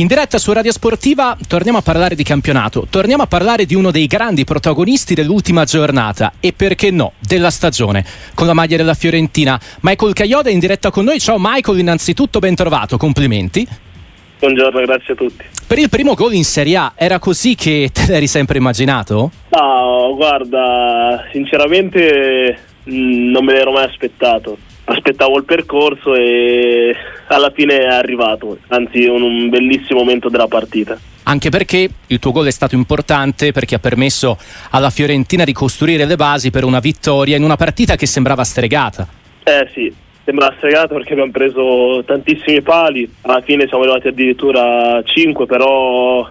In diretta su Radio Sportiva torniamo a parlare di campionato, torniamo a parlare di uno dei grandi protagonisti dell'ultima giornata e perché no, della stagione, con la maglia della Fiorentina. Michael Caioda è in diretta con noi. Ciao Michael, innanzitutto ben trovato, complimenti. Buongiorno, grazie a tutti. Per il primo gol in Serie A, era così che te l'eri sempre immaginato? No, guarda, sinceramente mm, non me l'ero mai aspettato aspettavo il percorso e alla fine è arrivato, anzi un, un bellissimo momento della partita. Anche perché il tuo gol è stato importante perché ha permesso alla Fiorentina di costruire le basi per una vittoria in una partita che sembrava stregata. Eh sì, sembrava stregata perché abbiamo preso tantissimi pali, alla fine siamo arrivati addirittura a 5, però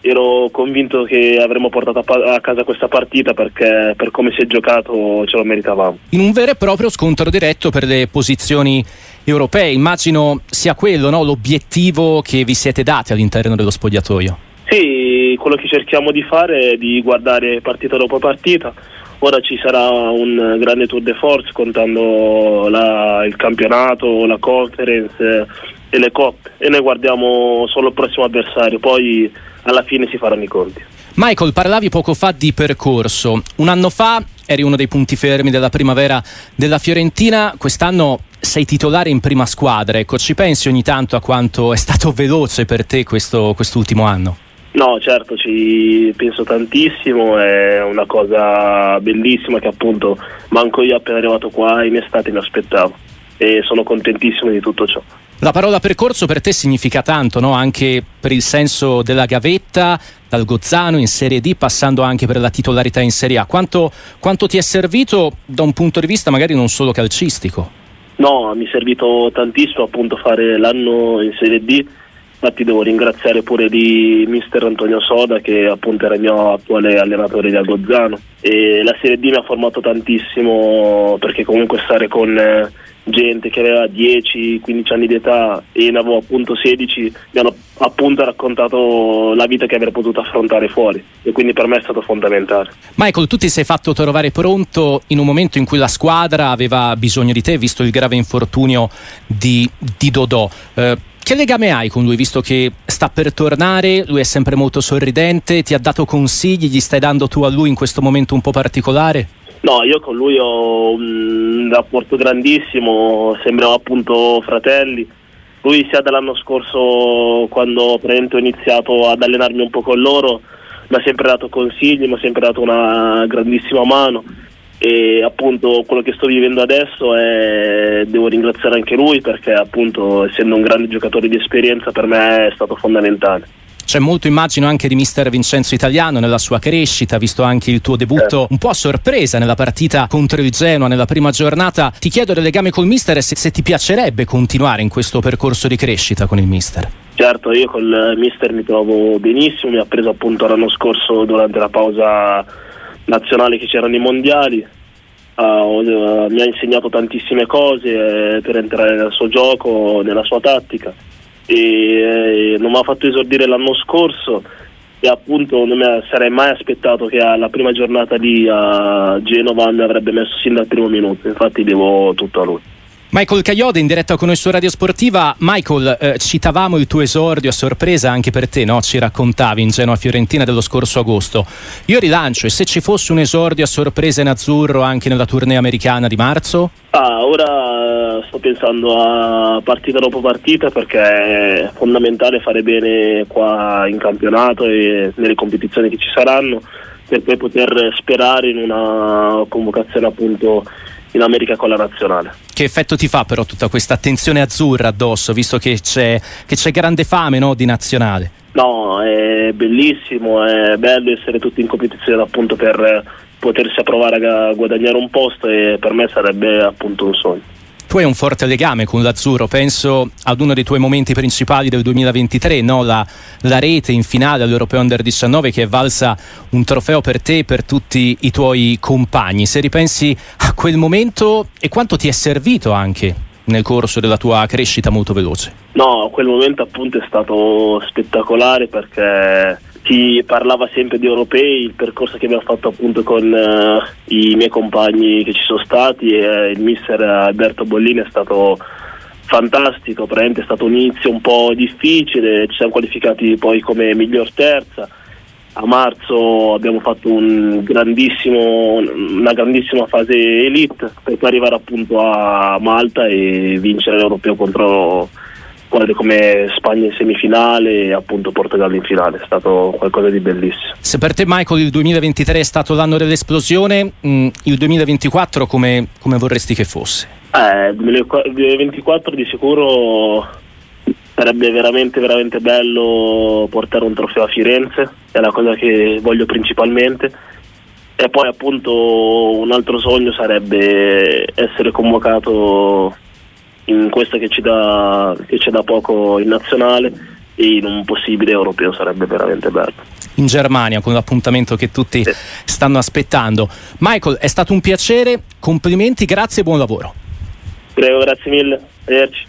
ero convinto che avremmo portato a, casa questa partita perché per come si è giocato ce lo meritavamo. In un vero e proprio scontro diretto per le posizioni europee, immagino sia quello no? l'obiettivo che vi siete dati all'interno dello spogliatoio. Sì, quello che cerchiamo di fare è di guardare partita dopo partita. Ora ci sarà un grande tour de force contando la, il campionato, la conference e le coppe e noi guardiamo solo il prossimo avversario, poi alla fine si faranno i conti. Michael, parlavi poco fa di percorso. Un anno fa eri uno dei punti fermi della primavera della Fiorentina, quest'anno sei titolare in prima squadra. Ecco, ci pensi ogni tanto a quanto è stato veloce per te questo, quest'ultimo anno? No, certo, ci penso tantissimo, è una cosa bellissima che appunto manco io appena arrivato qua in estate mi aspettavo e sono contentissimo di tutto ciò. La parola percorso per te significa tanto, no? anche per il senso della gavetta, dal Gozzano in Serie D, passando anche per la titolarità in Serie A. Quanto, quanto ti è servito da un punto di vista magari non solo calcistico? No, mi è servito tantissimo appunto fare l'anno in Serie D, infatti devo ringraziare pure di mister Antonio Soda che appunto era il mio attuale allenatore di Gozzano e la Serie D mi ha formato tantissimo perché comunque stare con... Eh, gente che aveva 10-15 anni di età e ne avevo appunto 16 mi hanno appunto raccontato la vita che avrei potuto affrontare fuori e quindi per me è stato fondamentale. Michael, tu ti sei fatto trovare pronto in un momento in cui la squadra aveva bisogno di te, visto il grave infortunio di, di Dodò. Eh, che legame hai con lui, visto che sta per tornare, lui è sempre molto sorridente, ti ha dato consigli, gli stai dando tu a lui in questo momento un po' particolare? No, io con lui ho un rapporto grandissimo, sembriamo appunto fratelli. Lui sia dall'anno scorso quando ho iniziato ad allenarmi un po' con loro, mi ha sempre dato consigli, mi ha sempre dato una grandissima mano e appunto quello che sto vivendo adesso è devo ringraziare anche lui perché appunto essendo un grande giocatore di esperienza per me è stato fondamentale. C'è molto immagino anche di mister Vincenzo Italiano nella sua crescita, visto anche il tuo debutto eh. un po' a sorpresa nella partita contro il Genoa nella prima giornata. Ti chiedo del legame col mister e se, se ti piacerebbe continuare in questo percorso di crescita con il mister. Certo, io col mister mi trovo benissimo, mi ha preso appunto l'anno scorso durante la pausa nazionale che c'erano i mondiali, uh, mi ha insegnato tantissime cose eh, per entrare nel suo gioco, nella sua tattica e eh, non mi ha fatto esordire l'anno scorso e appunto non mi sarei mai aspettato che alla prima giornata lì a Genova mi avrebbe messo sin dal primo minuto, infatti devo tutto a lui. Michael Caioda in diretta con noi su Radio Sportiva. Michael, eh, citavamo il tuo esordio a sorpresa anche per te, no? ci raccontavi in Genoa Fiorentina dello scorso agosto. Io rilancio, e se ci fosse un esordio a sorpresa in azzurro anche nella tournée americana di marzo? Ah, ora sto pensando a partita dopo partita perché è fondamentale fare bene qua in campionato e nelle competizioni che ci saranno per poi poter sperare in una convocazione appunto in America con la nazionale. Che effetto ti fa però tutta questa attenzione azzurra addosso, visto che c'è, che c'è grande fame no, di nazionale? No, è bellissimo, è bello essere tutti in competizione appunto per potersi provare a guadagnare un posto e per me sarebbe appunto un sogno. Tu hai un forte legame con l'azzurro, penso ad uno dei tuoi momenti principali del 2023, no? la, la, rete in finale all'Europeo Under 19 che è valsa un trofeo per te e per tutti i tuoi compagni. Se ripensi a quel momento e quanto ti è servito anche nel corso della tua crescita molto veloce? No, quel momento appunto è stato spettacolare perché si parlava sempre di europei, il percorso che abbiamo fatto appunto con uh, i miei compagni che ci sono stati e uh, il mister Alberto Bollini è stato fantastico, è stato un inizio un po' difficile, ci siamo qualificati poi come miglior terza. A marzo abbiamo fatto un una grandissima fase elite per poi arrivare appunto a Malta e vincere l'Europeo contro squadre come Spagna in semifinale e appunto Portogallo in finale, è stato qualcosa di bellissimo. Se per te Michael il 2023 è stato l'anno dell'esplosione, mh, il 2024 come, come vorresti che fosse? Eh, il 2024 di sicuro sarebbe veramente veramente bello portare un trofeo a Firenze, è la cosa che voglio principalmente. E poi appunto un altro sogno sarebbe essere convocato in questa che ci dà, che c'è da poco in nazionale e in un possibile europeo sarebbe veramente bello. In Germania con l'appuntamento che tutti sì. stanno aspettando. Michael, è stato un piacere, complimenti, grazie e buon lavoro. Prego, grazie mille. Arrivederci.